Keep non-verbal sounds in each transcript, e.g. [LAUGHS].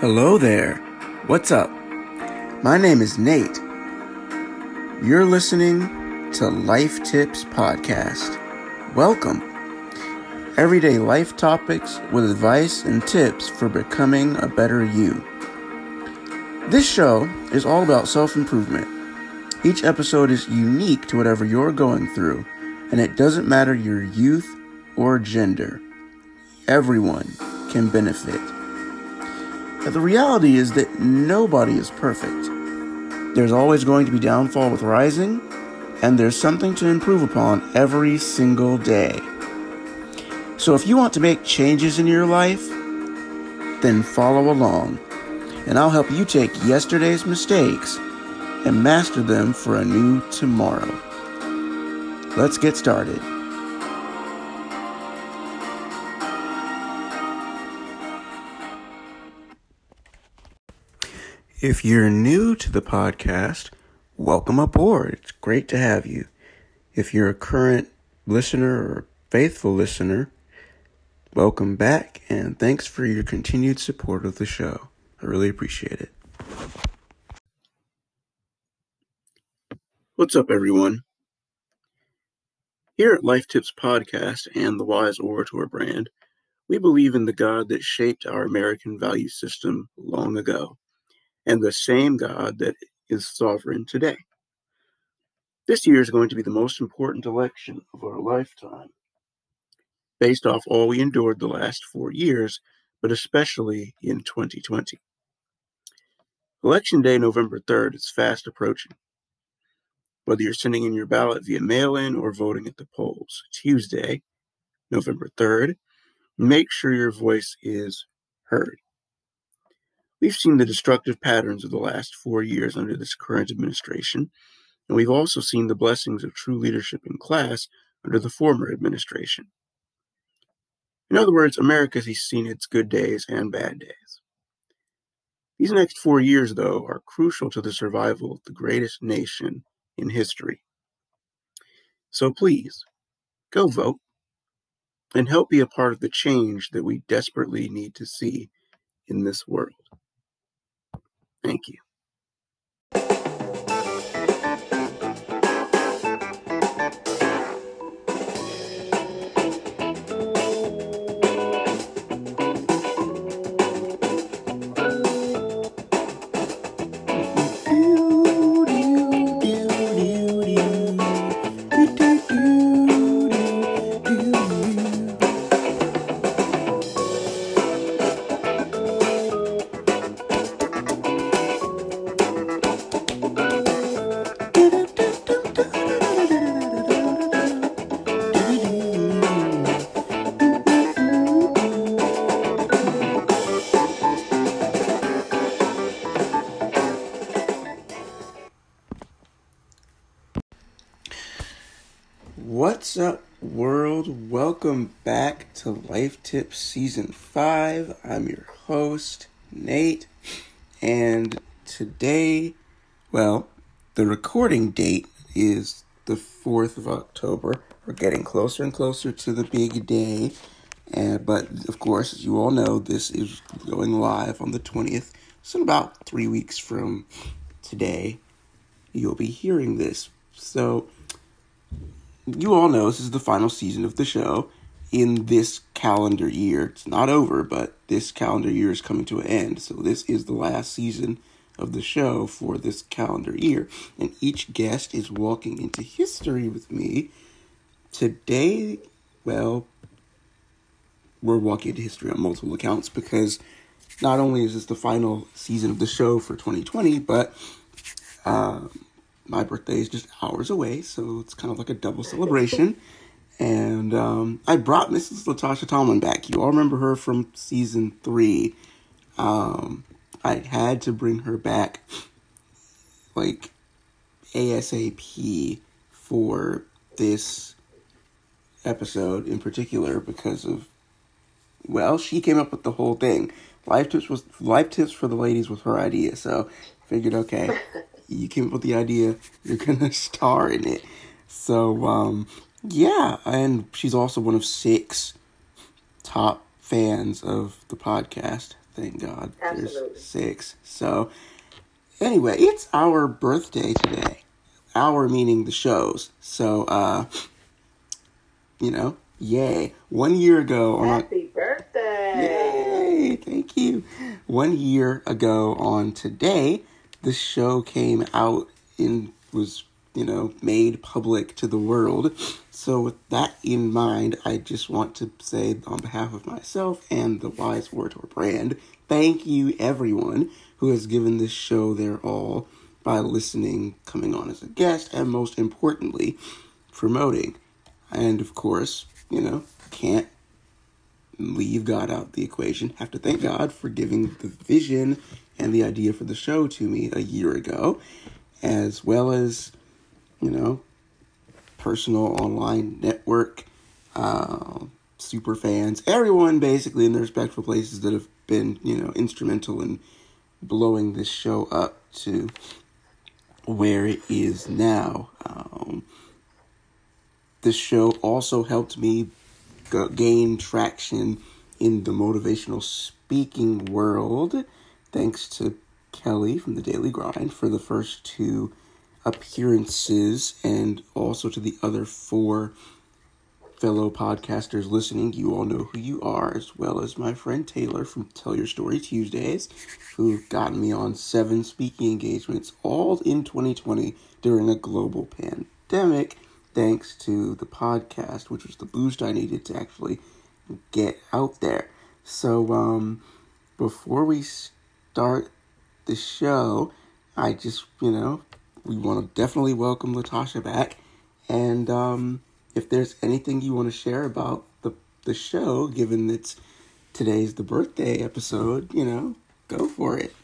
Hello there. What's up? My name is Nate. You're listening to Life Tips Podcast. Welcome. Everyday life topics with advice and tips for becoming a better you. This show is all about self improvement. Each episode is unique to whatever you're going through, and it doesn't matter your youth or gender. Everyone can benefit. But the reality is that nobody is perfect. There's always going to be downfall with rising, and there's something to improve upon every single day. So if you want to make changes in your life, then follow along, and I'll help you take yesterday's mistakes and master them for a new tomorrow. Let's get started. If you're new to the podcast, welcome aboard. It's great to have you. If you're a current listener or faithful listener, welcome back and thanks for your continued support of the show. I really appreciate it. What's up, everyone? Here at Life Tips Podcast and the Wise Orator brand, we believe in the God that shaped our American value system long ago and the same God that is sovereign today. This year is going to be the most important election of our lifetime, based off all we endured the last four years, but especially in 2020. Election Day, November 3rd, is fast approaching. Whether you're sending in your ballot via mail in or voting at the polls, Tuesday, November 3rd, make sure your voice is heard. We've seen the destructive patterns of the last four years under this current administration, and we've also seen the blessings of true leadership in class under the former administration. In other words, America has seen its good days and bad days. These next four years, though, are crucial to the survival of the greatest nation in history. So please, go vote and help be a part of the change that we desperately need to see in this world. Thank you. World? Welcome back to Life Tips Season 5. I'm your host, Nate, and today, well, the recording date is the 4th of October. We're getting closer and closer to the big day, and, but of course, as you all know, this is going live on the 20th, so in about three weeks from today, you'll be hearing this. So, you all know this is the final season of the show in this calendar year. It's not over, but this calendar year is coming to an end. So this is the last season of the show for this calendar year. And each guest is walking into history with me. Today, well, we're walking into history on multiple accounts because not only is this the final season of the show for 2020, but um, my birthday is just hours away, so it's kind of like a double celebration. [LAUGHS] And um, I brought Mrs. Latasha Tomlin back. You all remember her from season three. Um, I had to bring her back, like ASAP, for this episode in particular because of, well, she came up with the whole thing. Life tips was life tips for the ladies was her idea, so figured okay, [LAUGHS] you came up with the idea, you're gonna [LAUGHS] star in it. So um, yeah, and she's also one of six top fans of the podcast. Thank God. Absolutely. There's six. So, anyway, it's our birthday today. Our meaning the shows. So, uh, you know, yay. One year ago on Happy birthday! Yay! Thank you. One year ago on today, the show came out and was, you know, made public to the world. So, with that in mind, I just want to say on behalf of myself and the Wise Orator brand, thank you everyone who has given this show their all by listening, coming on as a guest, and most importantly, promoting. And of course, you know, can't leave God out the equation. Have to thank God for giving the vision and the idea for the show to me a year ago, as well as, you know, personal online network, uh, super fans, everyone basically in their respectful places that have been, you know, instrumental in blowing this show up to where it is now. Um, this show also helped me gain traction in the motivational speaking world, thanks to Kelly from the Daily Grind for the first two appearances, and also to the other four fellow podcasters listening. You all know who you are, as well as my friend Taylor from Tell Your Story Tuesdays, who got me on seven speaking engagements, all in 2020 during a global pandemic, thanks to the podcast, which was the boost I needed to actually get out there. So, um, before we start the show, I just, you know, we want to definitely welcome Latasha back. And, um, if there's anything you want to share about the the show, given that today's the birthday episode, you know, go for it.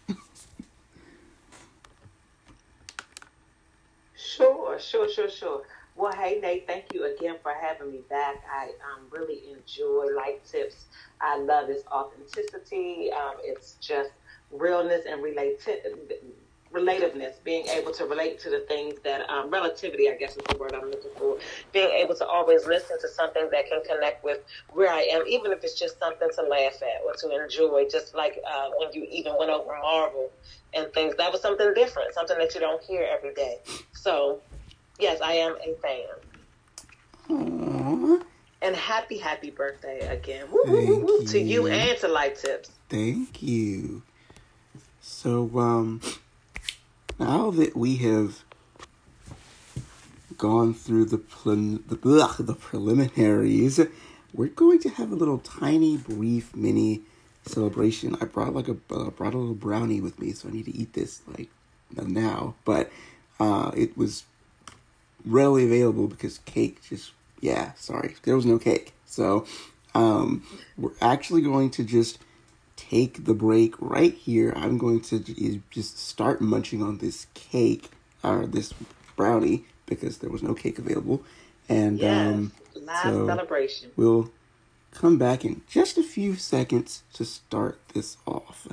Sure, sure, sure, sure. Well, hey, Nate, thank you again for having me back. I um, really enjoy Life Tips. I love its authenticity. Um, it's just realness and relati- relativeness, being able to relate to the things that, um, relativity, I guess is the word I'm looking for. Being able to always listen to something that can connect with where I am, even if it's just something to laugh at or to enjoy, just like uh, when you even went over Marvel and things. That was something different, something that you don't hear every day. So, yes, I am a fan. Aww. And happy, happy birthday again. Woo, woo, woo, to you and to Life Tips. Thank you. So, um, now that we have gone through the pre- the, the preliminaries, we're going to have a little tiny, brief, mini celebration. I brought like a uh, brought a little brownie with me, so I need to eat this like now. But uh, it was readily available because cake just yeah sorry there was no cake. So um, we're actually going to just take the break right here. I'm going to just start munching on this cake or this brownie because there was no cake available. And Yes, um, live so celebration. we'll come back in just a few seconds to start this off.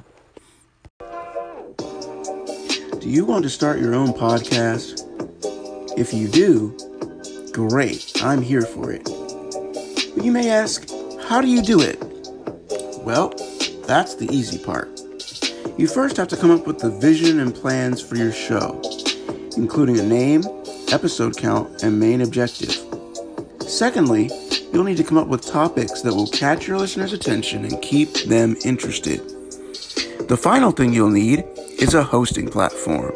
Do you want to start your own podcast if you do, great, I'm here for it. But you may ask, how do you do it? Well, that's the easy part. You first have to come up with the vision and plans for your show, including a name, episode count, and main objective. Secondly, you'll need to come up with topics that will catch your listeners' attention and keep them interested. The final thing you'll need is a hosting platform.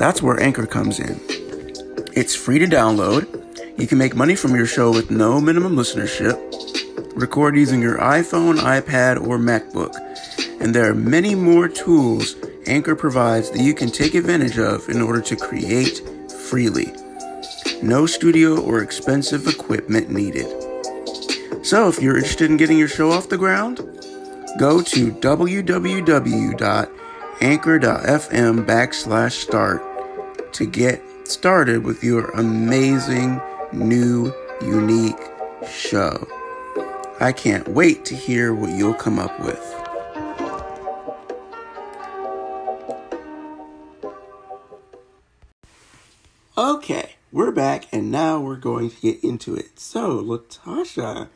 That's where Anchor comes in. It's free to download. You can make money from your show with no minimum listenership. Record using your iPhone, iPad, or MacBook. And there are many more tools Anchor provides that you can take advantage of in order to create freely. No studio or expensive equipment needed. So, if you're interested in getting your show off the ground, go to www.anchor.fm backslash start to get started with your amazing, new, unique show. I can't wait to hear what you'll come up with. Okay, we're back and now we're going to get into it. So, Latasha,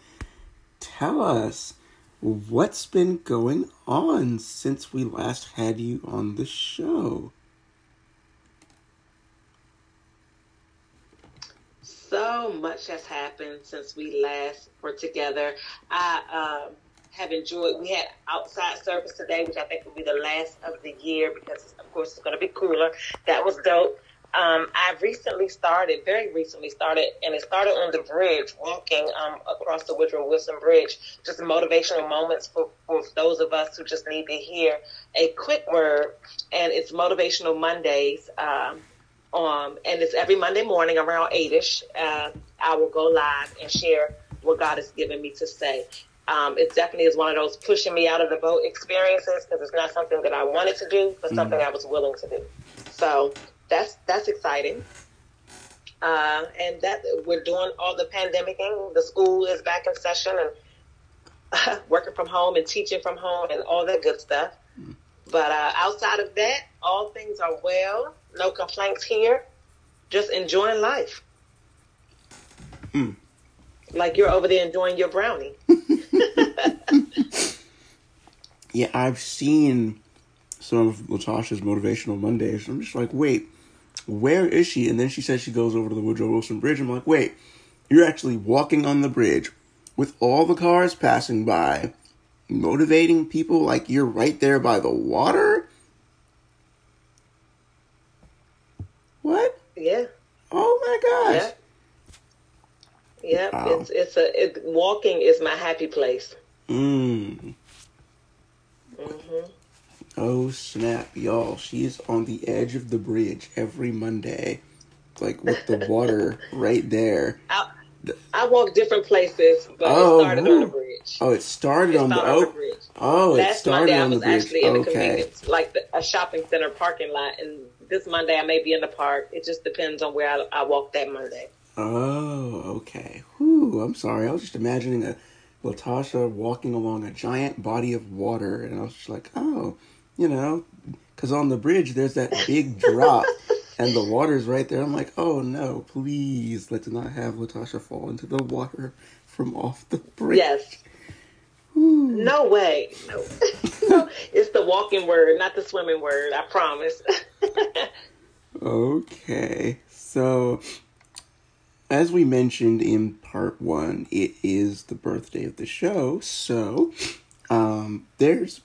tell us what's been going on since we last had you on the show? So much has happened since we last were together. I um, have enjoyed. We had outside service today, which I think will be the last of the year because, of course, it's going to be cooler. That was dope. Um, I recently started, very recently started, and it started on the bridge, walking um, across the Woodrow Wilson Bridge. Just motivational moments for, for those of us who just need to hear a quick word. And it's Motivational Mondays. Um, um, and it's every Monday morning around 8 ish. Uh, I will go live and share what God has given me to say. Um, it definitely is one of those pushing me out of the boat experiences because it's not something that I wanted to do, but something mm-hmm. I was willing to do. So that's that's exciting. Uh, and that we're doing all the pandemicing. The school is back in session and uh, [LAUGHS] working from home and teaching from home and all that good stuff. Mm. But uh, outside of that, all things are well. No complaints here. Just enjoying life. Mm. Like you're over there enjoying your brownie. [LAUGHS] [LAUGHS] yeah, I've seen some of Latasha's motivational Mondays. I'm just like, wait, where is she? And then she says she goes over to the Woodrow Wilson Bridge. I'm like, wait, you're actually walking on the bridge with all the cars passing by, motivating people like you're right there by the water? What? Yeah. Oh my gosh. Yeah. Yeah, wow. it's it's a it, walking is my happy place. Mm. Mhm. Oh snap, y'all! She's on the edge of the bridge every Monday, like with the water [LAUGHS] right there. I, I walk different places, but oh, it started on the bridge. Oh, it started, it on, the, oh, on the bridge. Oh, Last it started Monday on I was actually in okay. the convenience, like the, a shopping center parking lot, and this Monday I may be in the park. It just depends on where I, I walk that Monday. Oh, okay. Whew, I'm sorry. I was just imagining a Latasha walking along a giant body of water, and I was just like, oh, you know, because on the bridge there's that big [LAUGHS] drop and the water's right there. I'm like, oh no, please let's not have Latasha fall into the water from off the bridge. Yes. No way. No. [LAUGHS] no. It's the walking word, not the swimming word. I promise. [LAUGHS] okay. So, as we mentioned in part one, it is the birthday of the show. So, um, there's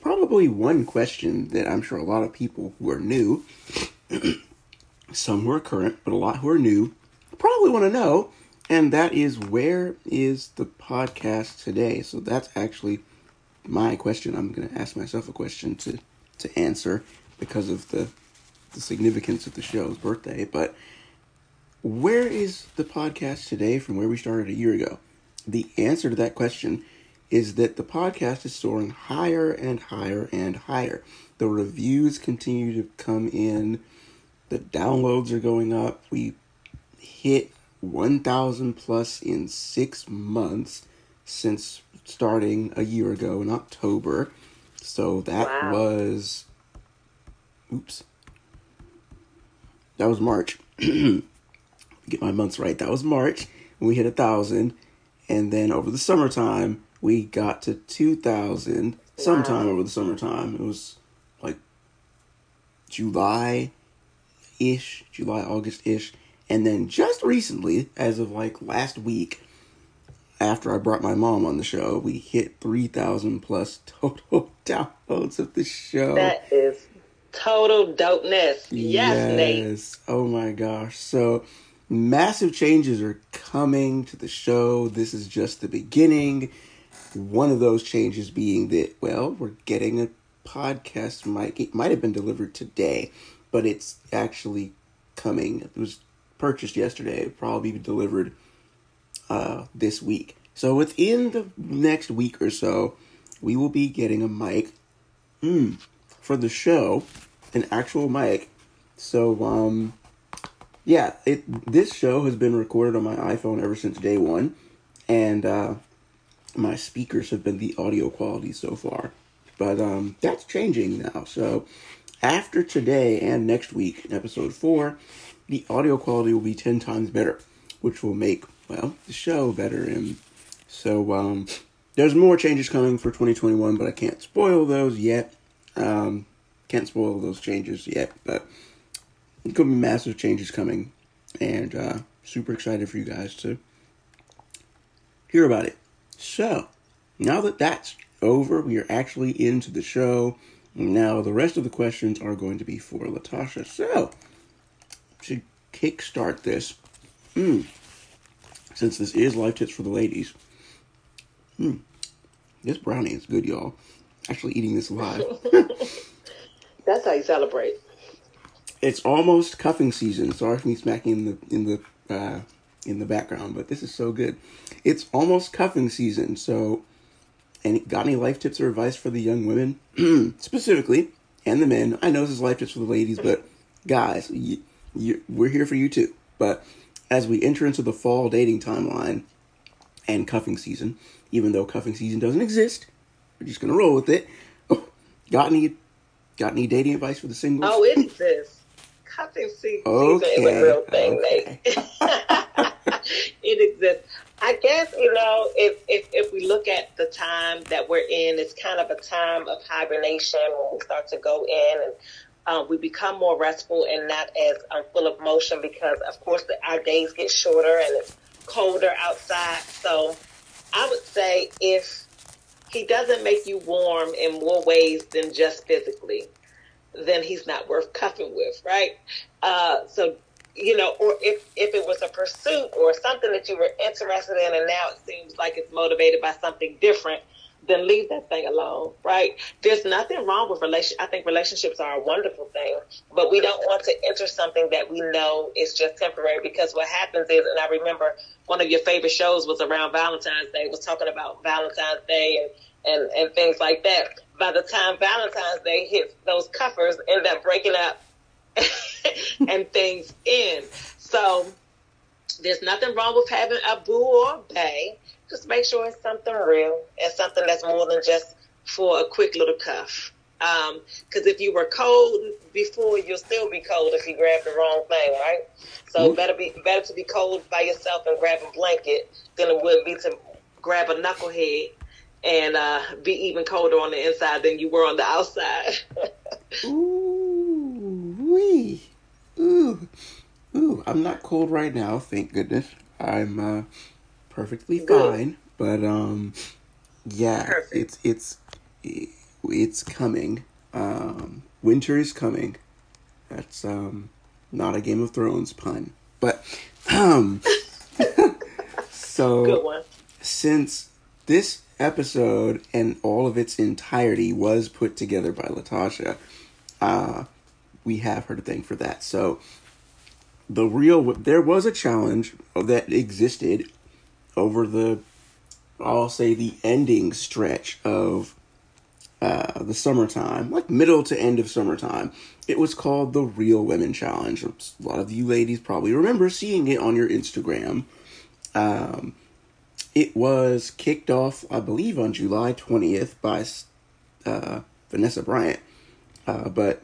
probably one question that I'm sure a lot of people who are new, [CLEARS THROAT] some who are current, but a lot who are new, probably want to know, and that is where is the podcast today? So that's actually my question. I'm going to ask myself a question to to answer because of the the significance of the show's birthday, but where is the podcast today from where we started a year ago? The answer to that question is that the podcast is soaring higher and higher and higher. The reviews continue to come in, the downloads are going up. We hit 1,000 plus in six months since starting a year ago in October. So that wow. was. Oops. That was March. [CLEARS THROAT] Get my months right. That was March. We hit a thousand. And then over the summertime, we got to 2000 sometime wow. over the summertime. It was like July ish, July, August ish. And then just recently, as of like last week, after I brought my mom on the show, we hit 3,000 plus [LAUGHS] total downloads of the show. That is total dopeness. Yes, yes, Nate. Oh my gosh. So massive changes are coming to the show. This is just the beginning. One of those changes being that, well, we're getting a podcast mic. It might have been delivered today, but it's actually coming. It was purchased yesterday. Probably be delivered uh, this week. So within the next week or so, we will be getting a mic mm, for the show, an actual mic. So um, yeah, it this show has been recorded on my iPhone ever since day one, and uh, my speakers have been the audio quality so far. But um, that's changing now. So after today and next week, episode four, the audio quality will be 10 times better, which will make, well, the show better. And so, um, there's more changes coming for 2021, but I can't spoil those yet. Um, can't spoil those changes yet, but it could be massive changes coming, and uh, super excited for you guys to hear about it. So, now that that's over, we are actually into the show. Now, the rest of the questions are going to be for Latasha. So, to kickstart this, mm, since this is Life Tips for the Ladies, mm, this brownie is good, y'all. Actually, eating this live. [LAUGHS] That's how you celebrate. It's almost cuffing season. Sorry for me smacking in the in the uh, in the background, but this is so good. It's almost cuffing season, so and got any life tips or advice for the young women [CLEARS THROAT] specifically and the men? I know this is life tips for the ladies, but guys, you, you, we're here for you too. But as we enter into the fall dating timeline and cuffing season, even though cuffing season doesn't exist, we're just gonna roll with it. Oh, [LAUGHS] got any got any dating advice for the singles? Oh, it exists. Cuffing season okay. is a real thing, okay. [LAUGHS] it exists. I guess you know if, if if we look at the time that we're in, it's kind of a time of hibernation when we start to go in and um, we become more restful and not as um, full of motion because, of course, the, our days get shorter and it's colder outside. So, I would say if he doesn't make you warm in more ways than just physically, then he's not worth cuffing with, right? Uh, so you know, or if, if it was a pursuit or something that you were interested in and now it seems like it's motivated by something different, then leave that thing alone, right? There's nothing wrong with relation. I think relationships are a wonderful thing, but we don't want to enter something that we know is just temporary because what happens is, and I remember one of your favorite shows was around Valentine's Day, was talking about Valentine's Day and, and, and things like that. By the time Valentine's Day hits, those cuffers end up breaking up [LAUGHS] and things end. So there's nothing wrong with having a boo or a bae. Just make sure it's something real and something that's more than just for a quick little cuff. Because um, if you were cold before, you'll still be cold if you grab the wrong thing, right? So mm-hmm. better be better to be cold by yourself and grab a blanket than it would be to grab a knucklehead and uh, be even colder on the inside than you were on the outside. [LAUGHS] Ooh, wee. Ooh, ooh. I'm not cold right now, thank goodness. I'm uh, perfectly Good. fine, but um, yeah, Perfect. it's it's it's coming. Um, winter is coming. That's um, not a Game of Thrones pun, but um, [LAUGHS] so since this episode and all of its entirety was put together by Latasha, uh, we have her to thank for that. So the real there was a challenge that existed over the I'll say the ending stretch of uh, the summertime, like middle to end of summertime. It was called the Real Women Challenge. A lot of you ladies probably remember seeing it on your Instagram. Um, it was kicked off, I believe, on July 20th by uh, Vanessa Bryant. Uh, but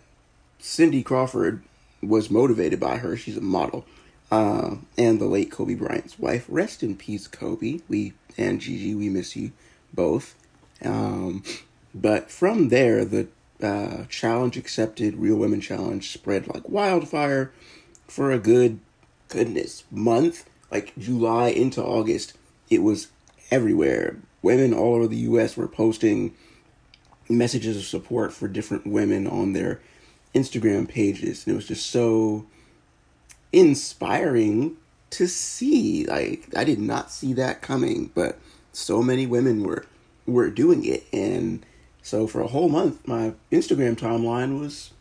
Cindy Crawford was motivated by her. She's a model. Uh, and the late Kobe Bryant's wife. Rest in peace, Kobe. We and Gigi, we miss you both. Um, but from there, the uh, challenge accepted, Real Women Challenge spread like wildfire for a good, goodness, month, like July into August. It was everywhere. Women all over the U.S. were posting messages of support for different women on their Instagram pages. And it was just so inspiring to see. Like I did not see that coming, but so many women were were doing it and so for a whole month my Instagram timeline was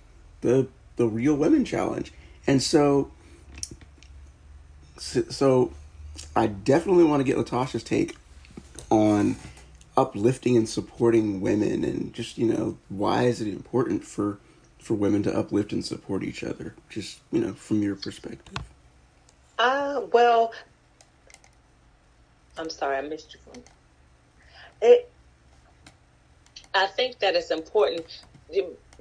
the the real women challenge. And so so I definitely want to get Latasha's take on uplifting and supporting women and just, you know, why is it important for for women to uplift and support each other? Just, you know, from your perspective. Uh, well, I'm sorry, I missed you. It, I think that it's important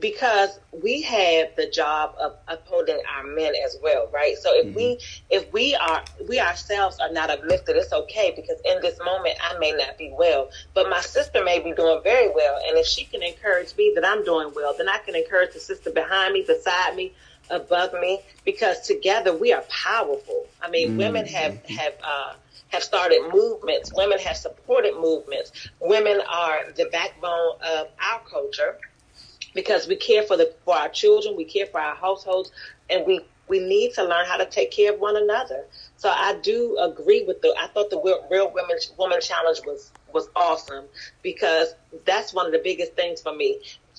because we have the job of upholding our men as well, right? So if mm-hmm. we if we are we ourselves are not uplifted, it's okay because in this moment I may not be well, but my sister may be doing very well, and if she can encourage me that I'm doing well, then I can encourage the sister behind me, beside me, above me, because together we are powerful. I mean, mm-hmm. women have have. Uh, have started movements. Women have supported movements. Women are the backbone of our culture because we care for the for our children, we care for our households, and we we need to learn how to take care of one another. So I do agree with the. I thought the real women woman challenge was was awesome because that's one of the biggest things for me.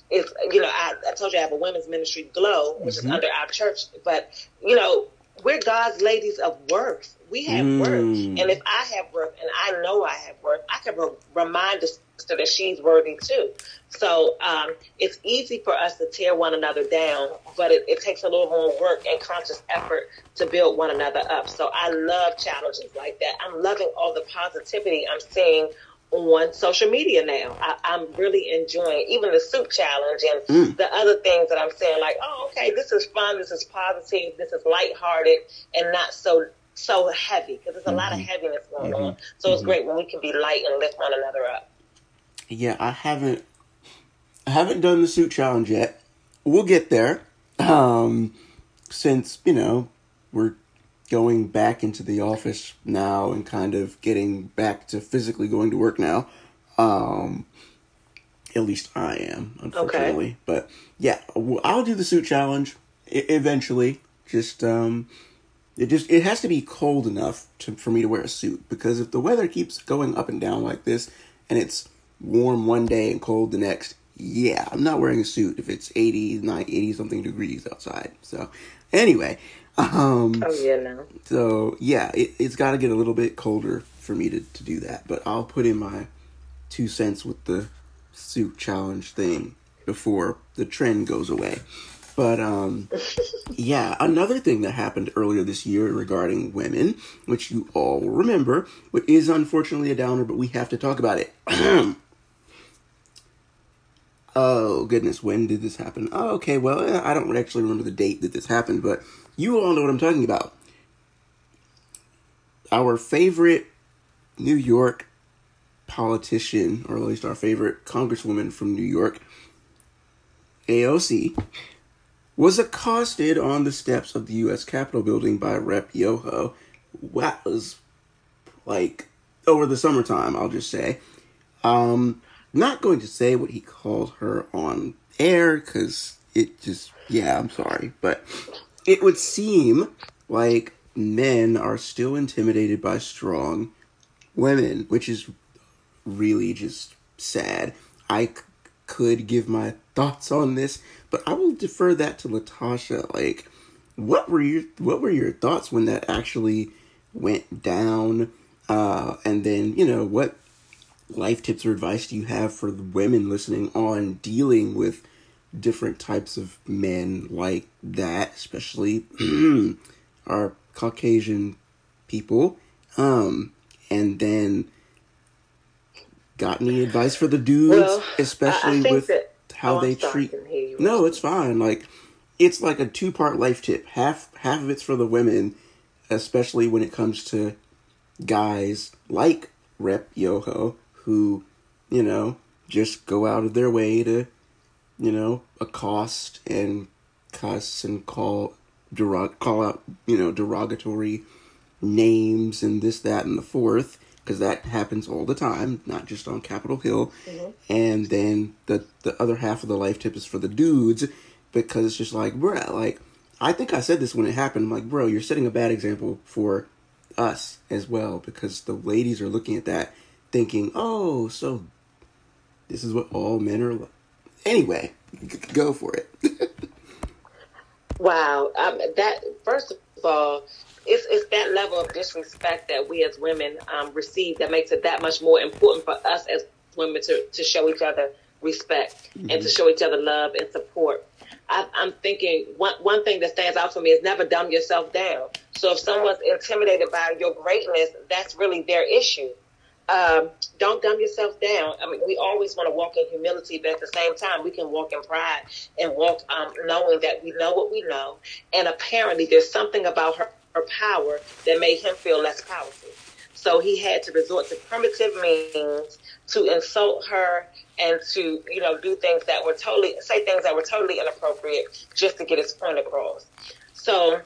Is you know I, I told you I have a women's ministry, Glow, which mm-hmm. is under our church, but you know we're God's ladies of worth. We have mm. worth, and if I have worth, and I know I have worth, I can re- remind the sister that she's worthy too. So um, it's easy for us to tear one another down, but it, it, takes a little more work and conscious effort to build one another up. So I love challenges like that. I'm loving all the positivity I'm seeing on social media now. I, am really enjoying even the soup challenge and mm. the other things that I'm saying, like, oh, okay, this is fun, this is positive, this is lighthearted, and not so so heavy because there's a mm-hmm. lot of mm-hmm. heaviness going mm-hmm. on. So mm-hmm. it's great when we can be light and lift one another up. Yeah, I haven't I haven't done the suit challenge yet. We'll get there. Um, since you know we're going back into the office now and kind of getting back to physically going to work now. Um, at least I am, unfortunately. Okay. But yeah, I'll do the suit challenge eventually. Just um, it just it has to be cold enough to, for me to wear a suit because if the weather keeps going up and down like this and it's warm one day and cold the next, yeah, I'm not wearing a suit if it's 80, 90, 80 something degrees outside. So anyway, um, oh yeah, no. So yeah, it, has got to get a little bit colder for me to, to do that. But I'll put in my two cents with the suit challenge thing before the trend goes away. But um, [LAUGHS] yeah, another thing that happened earlier this year regarding women, which you all remember, but is unfortunately a downer, but we have to talk about it. [CLEARS THROAT] oh goodness, when did this happen? Oh, okay, well, I don't actually remember the date that this happened, but you all know what I'm talking about. Our favorite New York politician, or at least our favorite congresswoman from New York, AOC, was accosted on the steps of the U.S. Capitol building by Rep Yoho. That was like over the summertime, I'll just say. Um, not going to say what he called her on air because it just, yeah, I'm sorry. But it would seem like men are still intimidated by strong women, which is really just sad. I c- could give my thoughts on this, but I will defer that to Latasha. Like, what were your what were your thoughts when that actually went down? Uh, and then you know what life tips or advice do you have for the women listening on dealing with different types of men like that, especially [CLEARS THROAT] our Caucasian people. Um, and then got any advice for the dudes, well, especially with that, how oh, they treat. No, it's fine. Like it's like a two part life tip. Half half of it's for the women, especially when it comes to guys like Rep Yoho, who, you know, just go out of their way to you know, accost and cuss and call derog- call out, you know, derogatory names and this, that, and the fourth, because that happens all the time, not just on Capitol Hill. Mm-hmm. And then the the other half of the life tip is for the dudes, because it's just like, bro, like I think I said this when it happened. I'm like, bro, you're setting a bad example for us as well, because the ladies are looking at that, thinking, oh, so this is what all men are like Anyway, go for it. [LAUGHS] wow, um, that first of all, it's it's that level of disrespect that we as women um, receive that makes it that much more important for us as women to, to show each other respect mm-hmm. and to mm-hmm. show each other love and support. I, am thinking one one thing that stands out for me is never dumb yourself down. So if someone's intimidated by your greatness, that's really their issue. Um, don't dumb yourself down. I mean, we always want to walk in humility, but at the same time, we can walk in pride and walk um, knowing that we know what we know. And apparently, there's something about her, her power that made him feel less powerful. So he had to resort to primitive means to insult her and to, you know, do things that were totally, say things that were totally inappropriate just to get his point across. So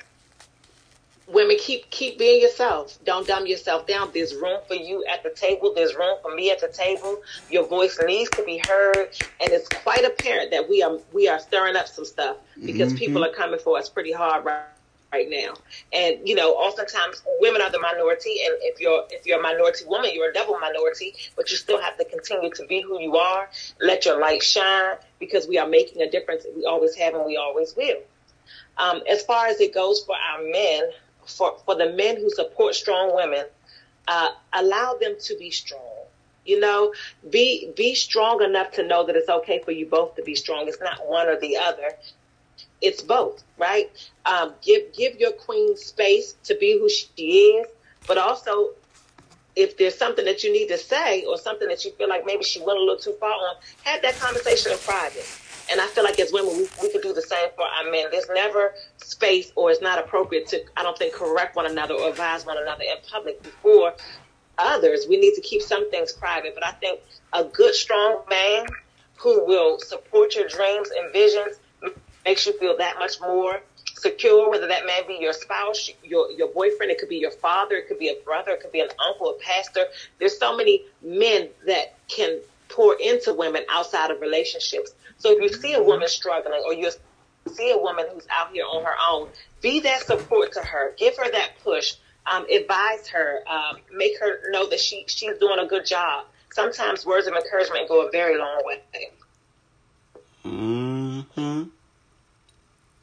women keep keep being yourself. Don't dumb yourself down. There's room for you at the table. There's room for me at the table. Your voice needs to be heard. And it's quite apparent that we are we are stirring up some stuff because mm-hmm. people are coming for us pretty hard right right now. And you know oftentimes women are the minority. And if you're if you're a minority woman you're a double minority but you still have to continue to be who you are. Let your light shine because we are making a difference. We always have and we always will. Um, as far as it goes for our men for, for the men who support strong women, uh, allow them to be strong. You know, be be strong enough to know that it's okay for you both to be strong. It's not one or the other. It's both, right? Um, give give your queen space to be who she is, but also if there's something that you need to say or something that you feel like maybe she went a little too far on, have that conversation in private. And I feel like as women, we, we can do the same for our men. There's never space or it's not appropriate to, I don't think, correct one another or advise one another in public before others. We need to keep some things private. But I think a good, strong man who will support your dreams and visions makes you feel that much more secure, whether that man be your spouse, your, your boyfriend, it could be your father, it could be a brother, it could be an uncle, a pastor. There's so many men that can pour into women outside of relationships. So if you see a woman struggling or you see a woman who's out here on her own, be that support to her. Give her that push. Um, advise her. Um, make her know that she she's doing a good job. Sometimes words of encouragement go a very long way. Mm hmm.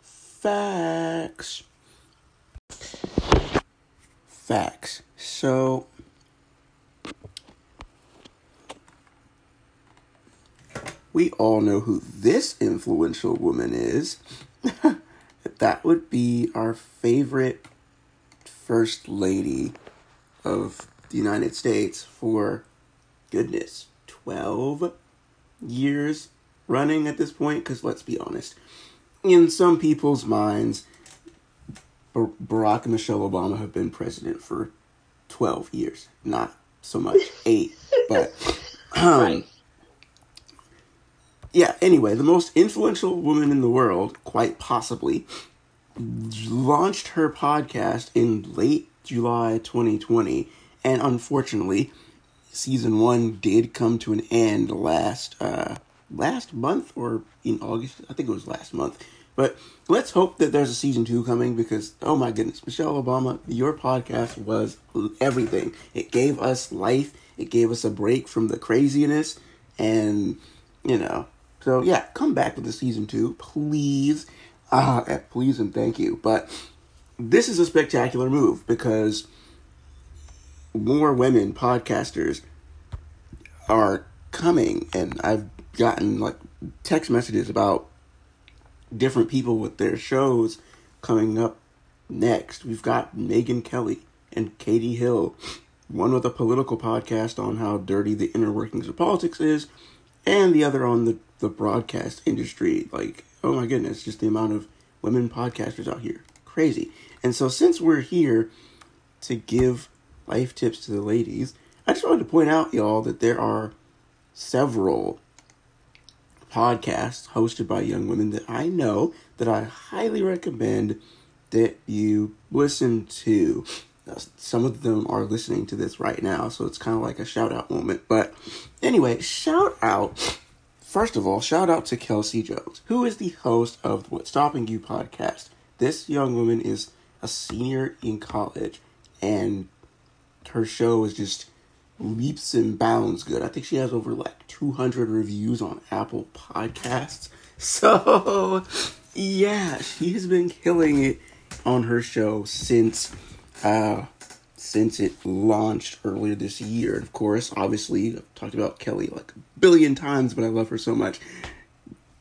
Facts. Facts. So we all know who this influential woman is. [LAUGHS] that would be our favorite first lady of the United States for goodness, 12 years running at this point because let's be honest in some people's minds barack and michelle obama have been president for 12 years not so much [LAUGHS] 8 but um, right yeah, anyway, the most influential woman in the world, quite possibly, launched her podcast in late July 2020. And unfortunately, season one did come to an end last uh, last month or in August. I think it was last month. But let's hope that there's a season two coming because, oh my goodness, Michelle Obama, your podcast was everything. It gave us life, it gave us a break from the craziness, and, you know, so yeah, come back with the season two, please. Uh, please and thank you. But this is a spectacular move because more women podcasters are coming, and I've gotten like text messages about different people with their shows coming up next. We've got Megyn Kelly and Katie Hill, one with a political podcast on how dirty the inner workings of politics is, and the other on the the broadcast industry. Like, oh my goodness, just the amount of women podcasters out here. Crazy. And so, since we're here to give life tips to the ladies, I just wanted to point out, y'all, that there are several podcasts hosted by young women that I know that I highly recommend that you listen to. Some of them are listening to this right now, so it's kind of like a shout out moment. But anyway, shout out First of all, shout out to Kelsey Jones, who is the host of What's Stopping You podcast. This young woman is a senior in college, and her show is just leaps and bounds good. I think she has over like 200 reviews on Apple Podcasts. [LAUGHS] So, yeah, she's been killing it on her show since uh, since it launched earlier this year. And of course, obviously, I've talked about Kelly like a billion times, but I love her so much.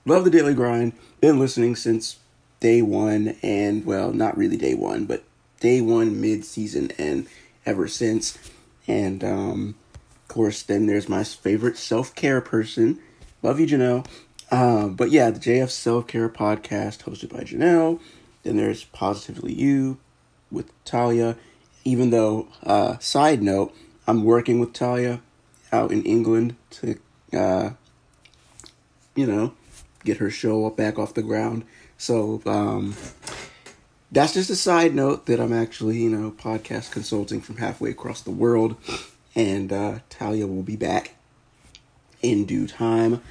Love the Daily Grind. Been listening since day one, and well, not really day one, but day one mid season and ever since. And um, course, then there's my favorite self care person. Love you, Janelle. Uh, but yeah, the JF Self Care Podcast hosted by Janelle. Then there's Positively You with Talia. Even though, uh, side note, I'm working with Talia out in England to, uh, you know, get her show up back off the ground. So, um, that's just a side note that I'm actually, you know, podcast consulting from halfway across the world. And uh, Talia will be back in due time.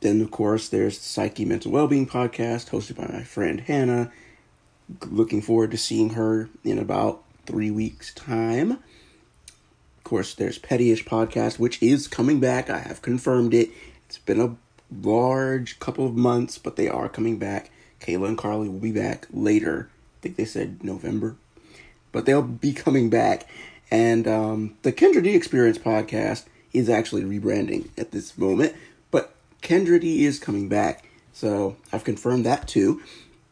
Then, of course, there's the Psyche Mental Wellbeing podcast hosted by my friend Hannah. Looking forward to seeing her in about three weeks' time. Of course, there's Pettyish podcast, which is coming back. I have confirmed it. It's been a large couple of months, but they are coming back. Kayla and Carly will be back later. I think they said November, but they'll be [LAUGHS] coming back. And um, the Kendra D Experience podcast is actually rebranding at this moment, but Kendra D is coming back. So I've confirmed that too.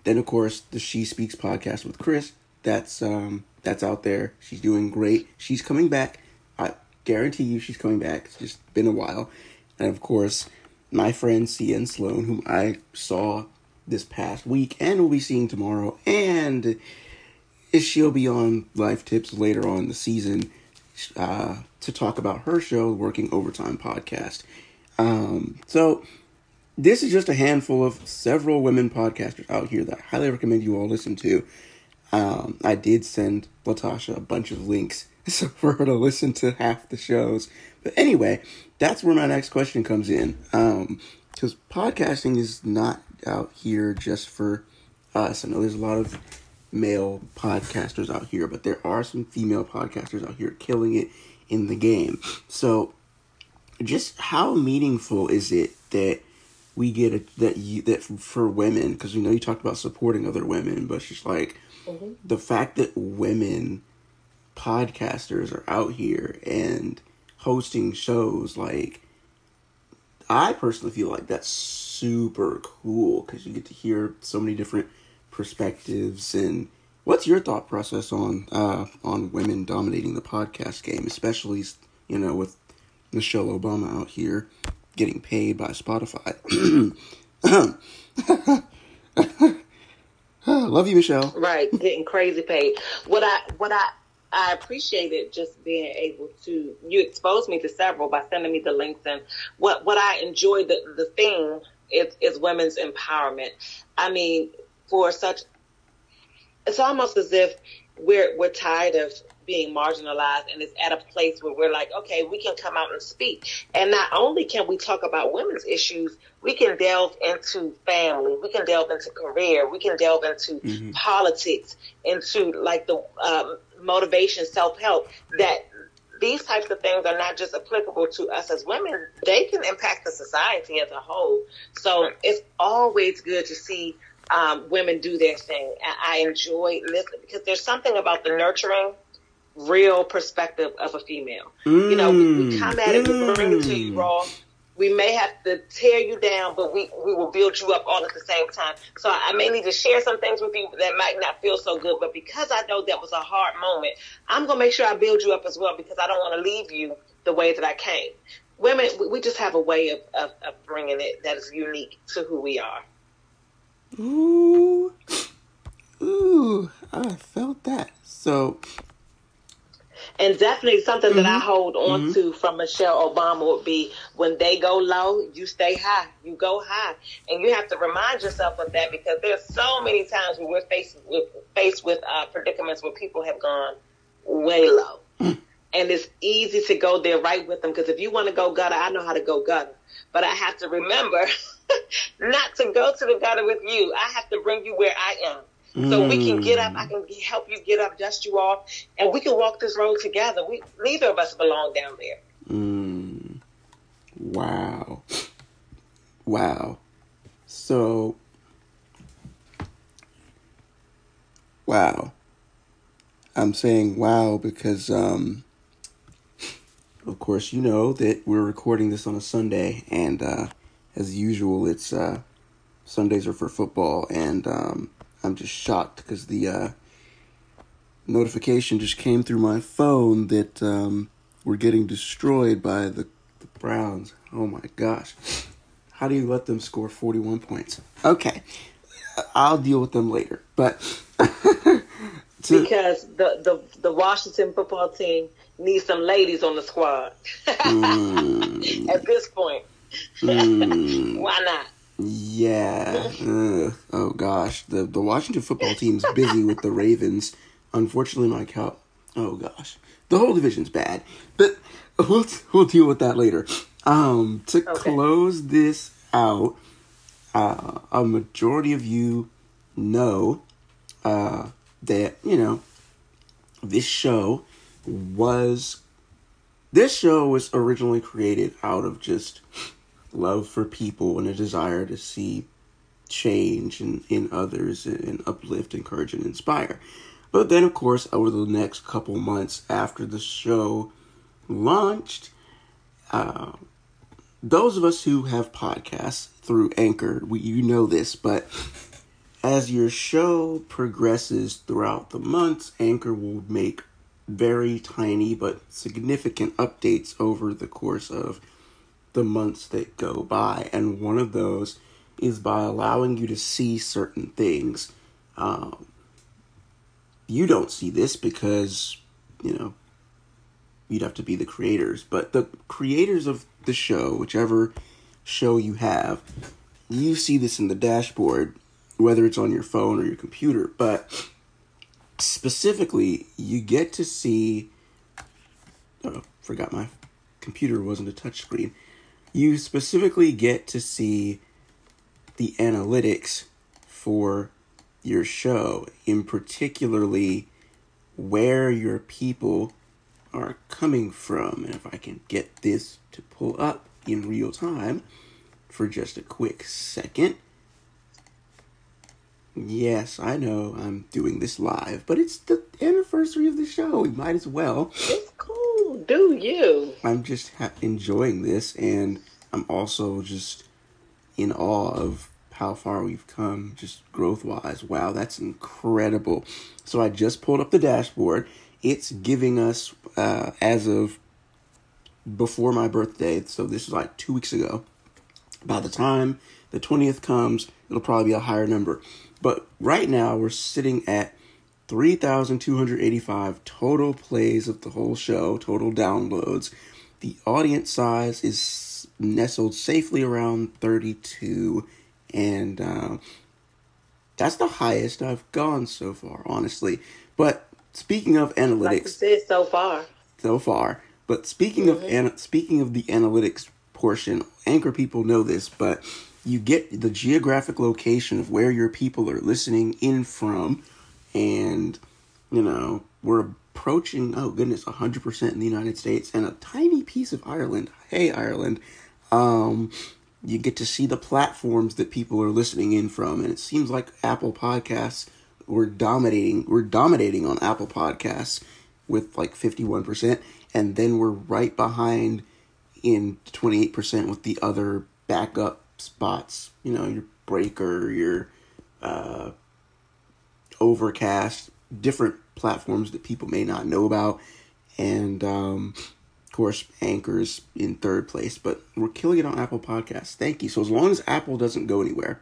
Then of course the She Speaks podcast with Chris. That's um that's out there. She's doing great. She's coming back. I guarantee you she's coming back. It's just been a while. And of course, my friend CN Sloan, whom I saw this past week and will be seeing tomorrow, and she'll be on Life Tips later on the season uh, to talk about her show, Working Overtime Podcast. Um, so, this is just a handful of several women podcasters out here that I highly recommend you all listen to. Um, I did send Latasha a bunch of links [LAUGHS] so for her to listen to half the shows. But anyway, that's where my next question comes in. Because um, podcasting is not out here just for us. I know there's a lot of male podcasters out here, but there are some female podcasters out here killing it in the game. So, just how meaningful is it that we get a, that you, that for women? Because you know you talked about supporting other women, but it's just like mm-hmm. the fact that women podcasters are out here and hosting shows like I personally feel like that's super cool because you get to hear so many different perspectives and what's your thought process on uh, on women dominating the podcast game, especially you know with Michelle Obama out here getting paid by Spotify. [CLEARS THROAT] [CLEARS THROAT] [LAUGHS] Love you, Michelle. Right, getting crazy paid. What I what I I appreciated just being able to you exposed me to several by sending me the links and what what I enjoyed the the thing is is women's empowerment. I mean, for such it's almost as if we're we're tired of being marginalized and it's at a place where we're like, okay, we can come out and speak. And not only can we talk about women's issues, we can delve into family, we can delve into career, we can delve into mm-hmm. politics, into like the um, motivation, self help, that these types of things are not just applicable to us as women, they can impact the society as a whole. So it's always good to see um, women do their thing. I enjoy listening because there's something about the nurturing, real perspective of a female. Mm. You know, we, we come at it, we bring it to you raw, we may have to tear you down, but we, we will build you up all at the same time. So I may need to share some things with you that might not feel so good, but because I know that was a hard moment, I'm going to make sure I build you up as well because I don't want to leave you the way that I came. Women, we just have a way of, of, of bringing it that is unique to who we are. Ooh, ooh, I felt that. So and definitely something mm-hmm. that I mm-hmm. hold on mm-hmm. to from Michelle Obama would be when they go low, you stay high. You go high. And you have to remind yourself of that because there's so many times when we're faced with faced with uh, predicaments where people have gone way low. Mm. And it's easy to go there right with them because if you want to go gutter, I know how to go gutter. But I have to remember [LAUGHS] not to go to the gutter with you. I have to bring you where I am. So we can get up. I can help you get up, dust you off, and we can walk this road together. We neither of us belong down there. Mm. Wow. Wow. So. Wow. I'm saying wow because, um, of course, you know that we're recording this on a Sunday, and uh, as usual, it's uh, Sundays are for football, and um, I'm just shocked because the uh, notification just came through my phone that um, were getting destroyed by the, the Browns. Oh my gosh. How do you let them score 41 points? Okay. I'll deal with them later. But [LAUGHS] to, because the, the the Washington football team needs some ladies on the squad. [LAUGHS] mm, At this point, mm, [LAUGHS] why not? Yeah. [LAUGHS] uh, oh gosh, the the Washington football team's busy with the Ravens. Unfortunately, my cow. Oh gosh, the whole division's bad. But we'll we'll deal with that later. Um, to okay. close this out, uh, a majority of you know uh, that you know this show was this show was originally created out of just love for people and a desire to see change in, in others and uplift, encourage, and inspire. But then, of course, over the next couple months after the show launched, uh, those of us who have podcasts through Anchor, we, you know this, but as your show progresses throughout the months, Anchor will make very tiny but significant updates over the course of the months that go by. And one of those is by allowing you to see certain things. Um, you don't see this because, you know, you'd have to be the creators. But the creators of the show, whichever show you have, you see this in the dashboard, whether it's on your phone or your computer. But specifically, you get to see. Oh, forgot my computer wasn't a touchscreen you specifically get to see the analytics for your show, in particularly where your people are coming from. And if I can get this to pull up in real time for just a quick second. Yes, I know I'm doing this live, but it's the anniversary of the show. We might as well. It's cool. Do you? I'm just ha- enjoying this, and I'm also just in awe of how far we've come, just growth wise. Wow, that's incredible. So I just pulled up the dashboard. It's giving us, uh, as of before my birthday, so this is like two weeks ago. By the time the 20th comes, it'll probably be a higher number. But right now, we're sitting at 3,285 total plays of the whole show, total downloads. The audience size is nestled safely around 32, and uh, that's the highest I've gone so far, honestly. But speaking of analytics, like said, so far, so far. But speaking mm-hmm. of an, speaking of the analytics portion, anchor people know this, but you get the geographic location of where your people are listening in from, and you know we're approaching oh goodness 100% in the United States and a tiny piece of Ireland. Hey Ireland. Um you get to see the platforms that people are listening in from and it seems like Apple Podcasts we're dominating we're dominating on Apple Podcasts with like 51% and then we're right behind in 28% with the other backup spots, you know, your breaker, your uh overcast, different platforms that people may not know about. And um, of course, Anchor's in third place, but we're killing it on Apple Podcasts. Thank you. So as long as Apple doesn't go anywhere,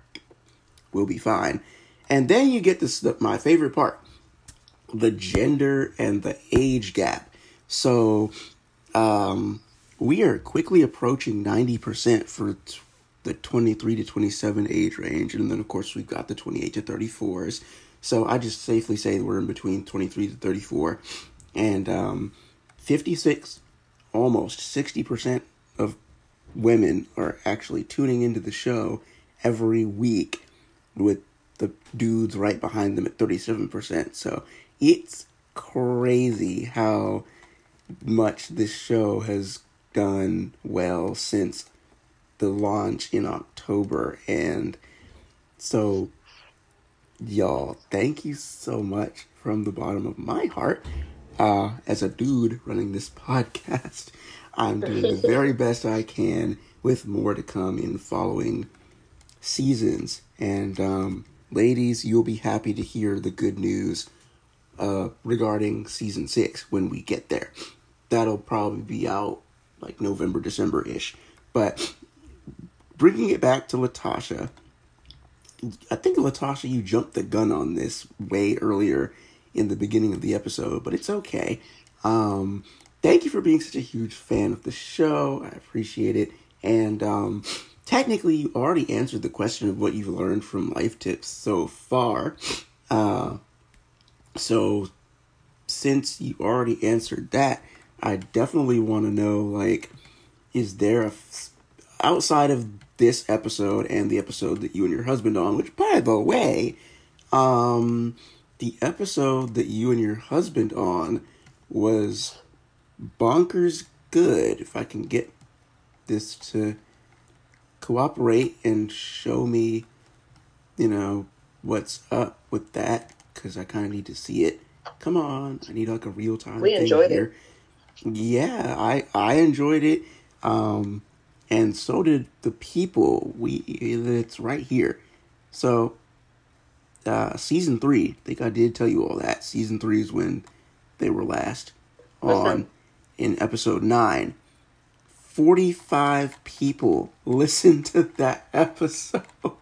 we'll be fine. And then you get this my favorite part the gender and the age gap. So um, we are quickly approaching 90% for t- the 23 to 27 age range. And then, of course, we've got the 28 to 34s. So I just safely say we're in between 23 to 34. And um, 56, almost 60% of women are actually tuning into the show every week with the dudes right behind them at 37%. So it's crazy how much this show has done well since the launch in October. And so y'all, thank you so much from the bottom of my heart. Uh, as a dude running this [LAUGHS] podcast, I'm doing the [LAUGHS] very best I can with more to come in following seasons. And um, ladies, you'll be happy to hear the good news uh, regarding season six when we get there. that'll probably be out like November, December ish. But bringing it back to Latasha, I think Latasha, you jumped the gun on this way earlier in the beginning of the episode, but it's okay. Um, thank you for being such a huge fan of the show. I appreciate it. And um, technically, you already answered the question of what you've learned from Life Tips so far. Uh, so, since you already answered that, I definitely want to know like, is there a outside of this episode and the episode that you and your husband on, which by the way, um, the episode that you and your husband on was bonkers good. If I can get this to cooperate and show me, you know, what's up with that, because I kind of need to see it. Come on, I need like a real time. We enjoyed here. it. Yeah, I I enjoyed it. Um, and so did the people. We it's right here. So, uh, season three. I think I did tell you all that. Season three is when they were last on in episode nine. 45 people [LAUGHS] listened to that [LAUGHS] episode. oh,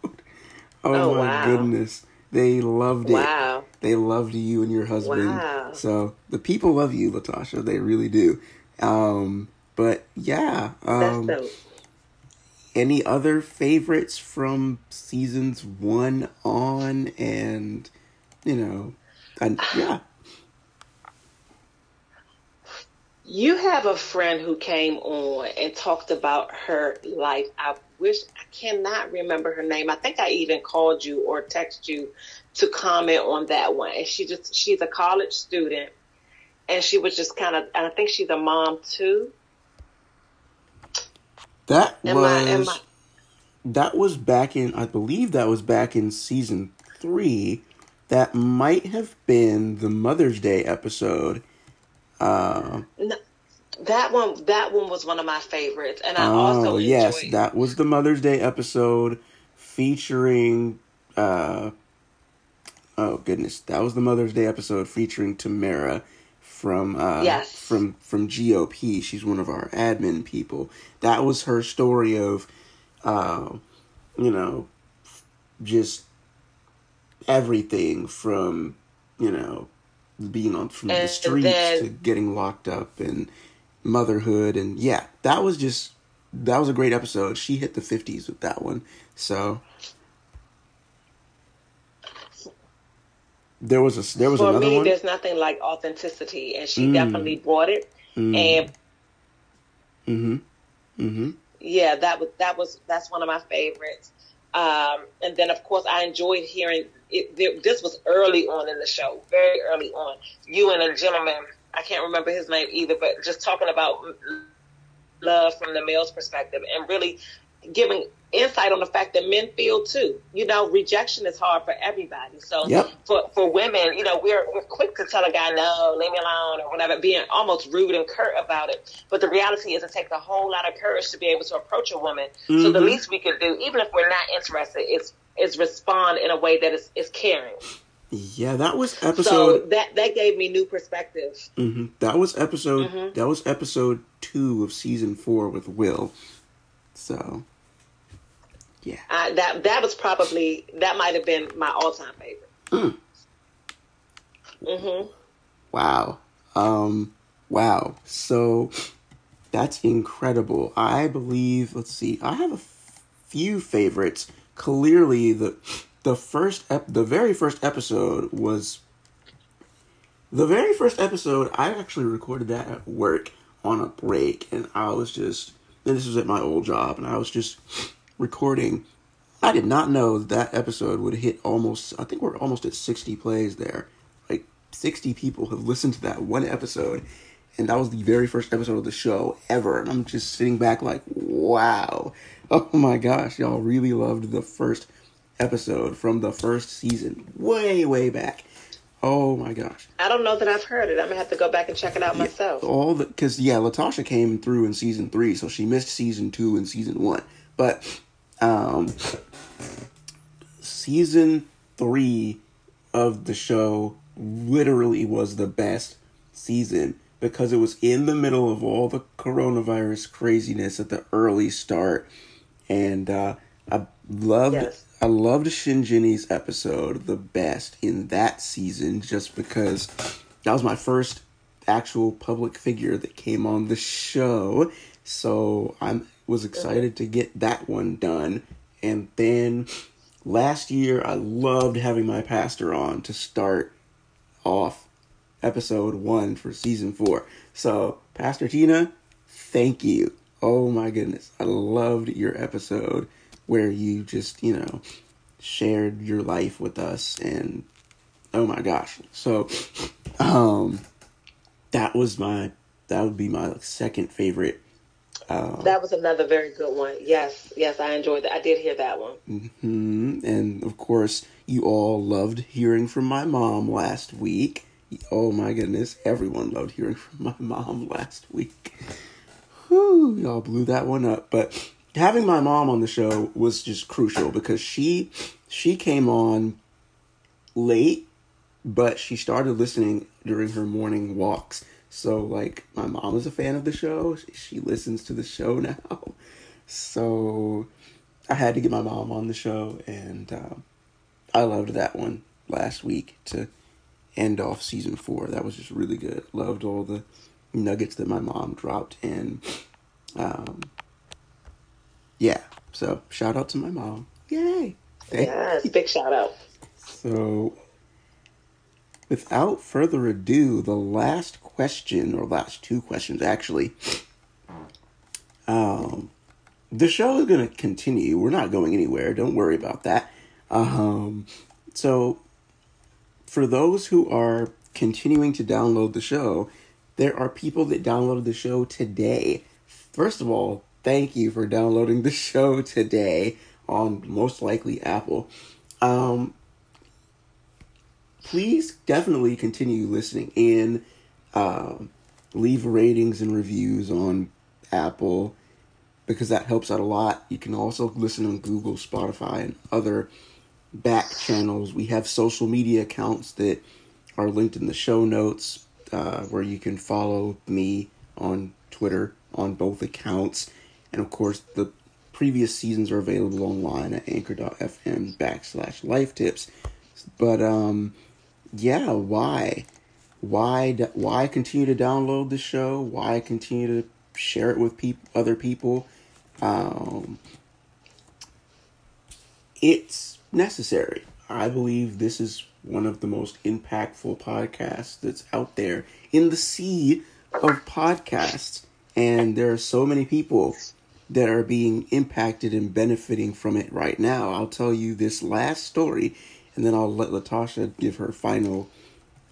oh, my wow. goodness. They loved it. Wow. They loved you and your husband. Wow. So the people love you, Latasha. They really do. Um, but yeah. Um, That's dope any other favorites from seasons one on? And you know and yeah. You have a friend who came on and talked about her life. I wish i cannot remember her name. I think i even called you or texted you to comment on that one. And she just she's a college student. And she was just kind of i think she's a mom too that am was I, I, that was back in I believe that was back in season three. That might have been the Mother's Day episode. Uh, no, that one that one was one of my favorites, and I also oh, also yes, that was the Mother's Day episode featuring. Uh, oh goodness, that was the Mother's Day episode featuring Tamara from uh, yes. from from GOP. She's one of our admin people. That was her story of, uh, you know, just everything from you know being on from and the streets then, to getting locked up and motherhood and yeah, that was just that was a great episode. She hit the fifties with that one. So There was a there was for another me. One? There's nothing like authenticity, and she mm. definitely brought it. Mm. And mm-hmm. Mm-hmm. yeah, that was that was that's one of my favorites. Um, and then of course I enjoyed hearing it. This was early on in the show, very early on. You and a gentleman, I can't remember his name either, but just talking about love from the male's perspective and really giving insight on the fact that men feel too. You know, rejection is hard for everybody. So yep. for for women, you know, we're we're quick to tell a guy no, leave me alone or whatever, being almost rude and curt about it. But the reality is it takes a whole lot of courage to be able to approach a woman. Mm-hmm. So the mm-hmm. least we could do, even if we're not interested, is is respond in a way that is, is caring. Yeah, that was episode. So that that gave me new perspective. Mm-hmm. That was episode. Mm-hmm. That was episode two of season four with Will. So yeah. I, that that was probably that might have been my all time favorite. Mm. Mhm. Wow. Um. Wow. So that's incredible. I believe. Let's see. I have a f- few favorites. Clearly, the the first ep- the very first episode was the very first episode. I actually recorded that at work on a break, and I was just. And this was at my old job, and I was just recording. I did not know that episode would hit almost, I think we're almost at 60 plays there. Like 60 people have listened to that one episode. And that was the very first episode of the show ever. And I'm just sitting back like, wow. [LAUGHS] Oh my gosh, y'all really loved the first episode from the first season. Way, way back. Oh my gosh. I don't know that I've heard it. I'm gonna have to go back and check it out myself. All the because yeah, Latasha came through in season three, so she missed season two and season one. But um, season three of the show literally was the best season because it was in the middle of all the coronavirus craziness at the early start, and uh, I loved yes. I loved Shinjini's episode the best in that season, just because that was my first actual public figure that came on the show. So I was excited to get that one done, and then last year I loved having my pastor on to start off episode one for season four. So, Pastor Tina, thank you. Oh my goodness. I loved your episode where you just, you know, shared your life with us and oh my gosh. So, um that was my that would be my second favorite um, that was another very good one. Yes, yes, I enjoyed that. I did hear that one. Mm-hmm. And of course, you all loved hearing from my mom last week. Oh my goodness, everyone loved hearing [LAUGHS] from my mom last week. Whew, y'all blew that one up. But having my mom on the show was just crucial because she she came on late, but she started listening during her morning walks. So like my mom is a fan of the show. She listens to the show [LAUGHS] now. So I had to get my mom on the show and um, I loved that one last week to end off season four. That was just really good. Loved all the nuggets that my mom dropped and um yeah. So shout out to my mom. Yay. Thank yes, big shout out. So without further ado, the last question or last two questions actually. Um the show is going to continue. We're not going anywhere. Don't worry about that. Um, so for those who are continuing to download the show, there are people that downloaded the show today. First of all, thank you for downloading the [LAUGHS] show today on most likely Apple. Um, please definitely continue listening and uh, leave ratings and reviews on Apple because that helps out a lot. You can also listen on Google, Spotify, and other back channels. We have social media accounts that are linked in the show notes uh, where you can follow me on Twitter on both accounts. And of course, the previous seasons are available online at anchor.fm backslash life tips. But, um, yeah, why? Why, why continue to download the show? Why continue to share it with people, other people? Um, it's necessary. I believe this is one of the most impactful podcasts that's out there in the sea of podcasts. And there are so many people that are being impacted and benefiting from it right now. I'll tell you this last story and then I'll let Latasha give her final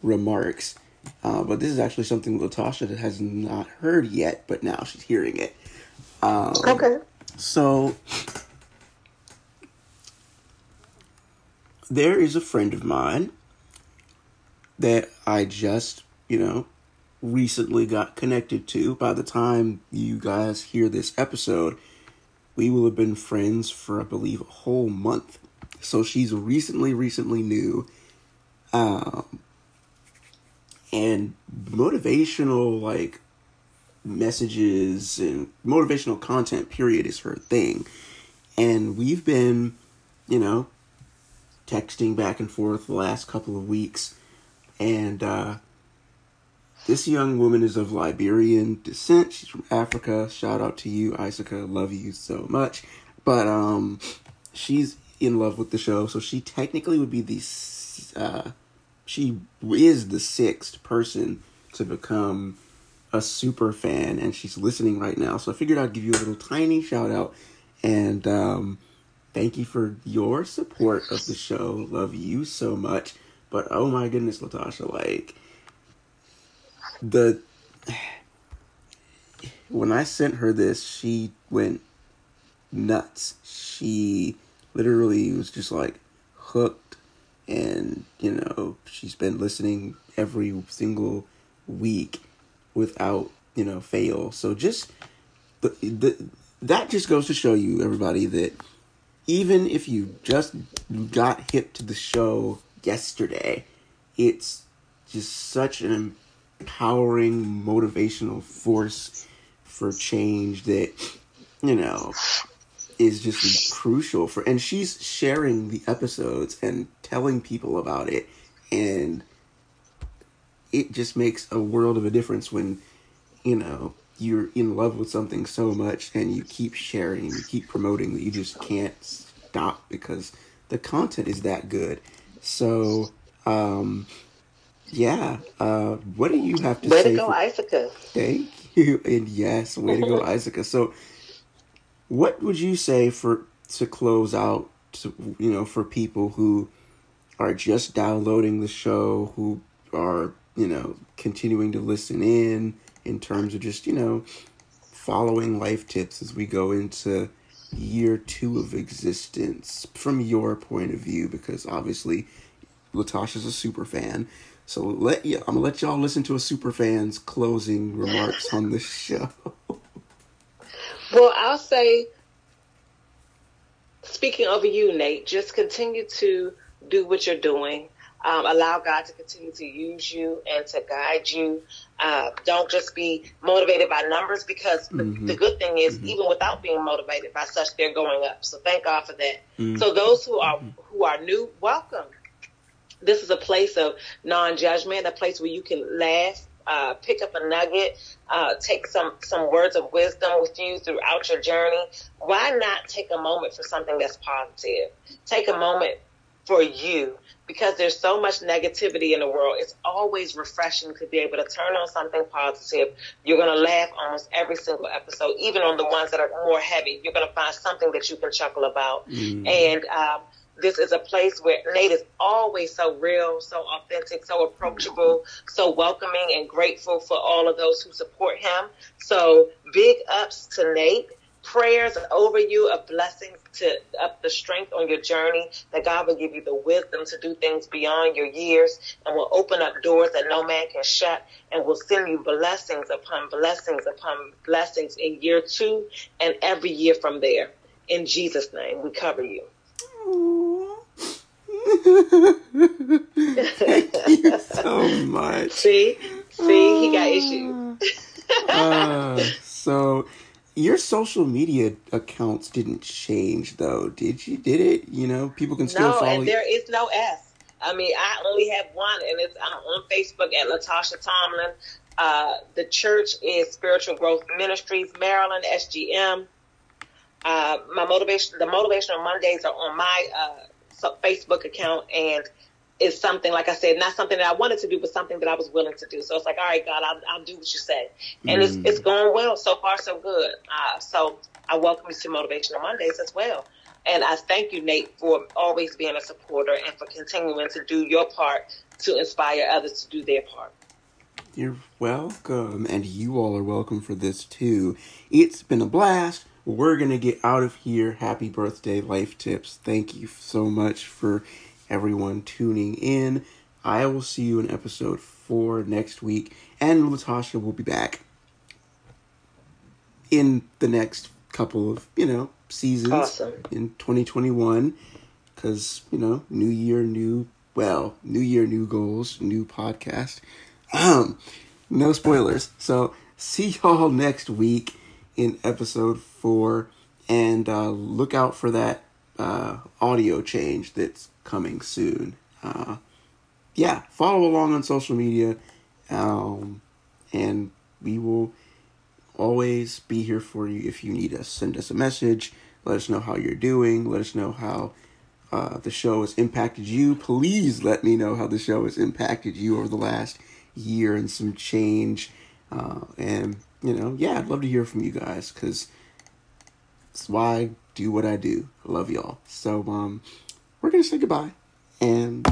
remarks. Uh, but this is actually something Latasha has not heard yet, but now she's hearing it. Um, okay. So there is a friend of mine that I just, you know, recently got connected to. By the time you guys hear this episode, we will have been friends for, I believe, a whole month. So she's recently, recently new. Um, and motivational, like, messages and motivational content, period, is her thing. And we've been, you know, texting back and forth the last couple of weeks. And uh, this young woman is of Liberian descent. She's from Africa. Shout out to you, Isaka. Love you so much. But um, she's in love with the show, so she technically would be the uh, she is the sixth person to become a super fan, and she's listening right now. So I figured I'd give you a little tiny shout out and um, thank you for your support of the show. Love you so much. But oh my goodness, Latasha, like the [SIGHS] when I sent her this, she went nuts. She literally was just like hooked and you know, she's been listening every single week without, you know, fail. So just the the that just goes to show you everybody that even if you just got hip to the show yesterday, it's just such an empowering motivational force for change that you know is just crucial for and she's sharing the episodes and telling people about it and it just makes a world of a difference when you know you're in love with something so much and you keep sharing you keep promoting that you just can't stop because the content is that good so um yeah uh what do you have to way say to go for- Isaac. thank you and yes way to go [LAUGHS] Isaac so what would you say for to close out to, you know for people who are just downloading the show who are you know continuing to listen in in terms of just you know following life tips as we go into year two of existence from your point of view? Because obviously latasha's a super fan. So let you i'm gonna let y'all listen to a super fan's closing remarks on the [LAUGHS] show Well, I'll say, speaking over you, Nate, just continue to do what you're doing. Um, allow God to continue to use you and to guide you. Uh, don't just be motivated by numbers because Mhm. the, the good thing is, Mhm. even without being motivated by such, they're going up. So thank God for that. Mm. So those who are who are new, welcome. This is a place of non-judgment, a place where you can laugh, uh, pick up a nugget, uh, take some some words of wisdom with you throughout your journey. Why not take a moment for something that's positive? Take a moment for you because there's so much negativity in the world. It's always refreshing to be able to turn on something positive. You're going to laugh almost every single episode, even on the ones that are more heavy. You're going to find something that you can chuckle about. Mm. And um, this is a place where Nate is always so real, so authentic, so approachable, so welcoming and grateful for all of those who support him. So big ups to Nate. Prayers over you a blessing to up the strength on your journey, that God will give you the wisdom to do things beyond your years and will open up doors that no man can shut and will send you blessings upon blessings upon blessings in year two and every year from there. In Jesus' name, we cover you. Thank you so much. See? See, he got issues. Uh, so your social media accounts didn't change though, did you? Did it? You know, people can still No, follow and there is no S. I mean, I only have one, and it's I'm on Facebook at Latasha Tomlin. Uh, the church is Spiritual Growth Ministries, Maryland, SGM. Uh, my motivation, the motivational Mondays are on my uh, Facebook account, and it's something like I said, not something that I wanted to do, but something that I was willing to do. So it's like, all right, God, I'll, I'll do what you say, and Mm. it's it's going well so far, so good. Uh, so I welcome you to Motivational Mondays as well. And I thank you, Nate, for always being a supporter and for continuing to do your part to inspire others to do their part. You're welcome, and you all are welcome for this too. It's been a blast. We're gonna get out of here. Happy birthday, Life Tips. Thank you so much for everyone tuning in. I will see you in episode four next week, and Latasha will be back in the next couple of you know seasons Awesome. in 2021 because you know new year new well new year new goals new podcast um no spoilers so see y'all [LAUGHS] next week in episode four and uh look out for that uh audio change that's coming soon uh yeah follow along on social media um and we will always be here for you if you need us. Send us a message. Let us know how you're doing. Let us know how uh, the show has impacted you. Please let me know how the show has impacted you over the last year and some change. Uh, and, you know, yeah, I'd love to hear from you guys because it's why I do what I do. I love y'all. So, um, we're going to say goodbye and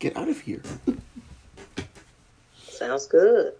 get out of here. [LAUGHS] Sounds good.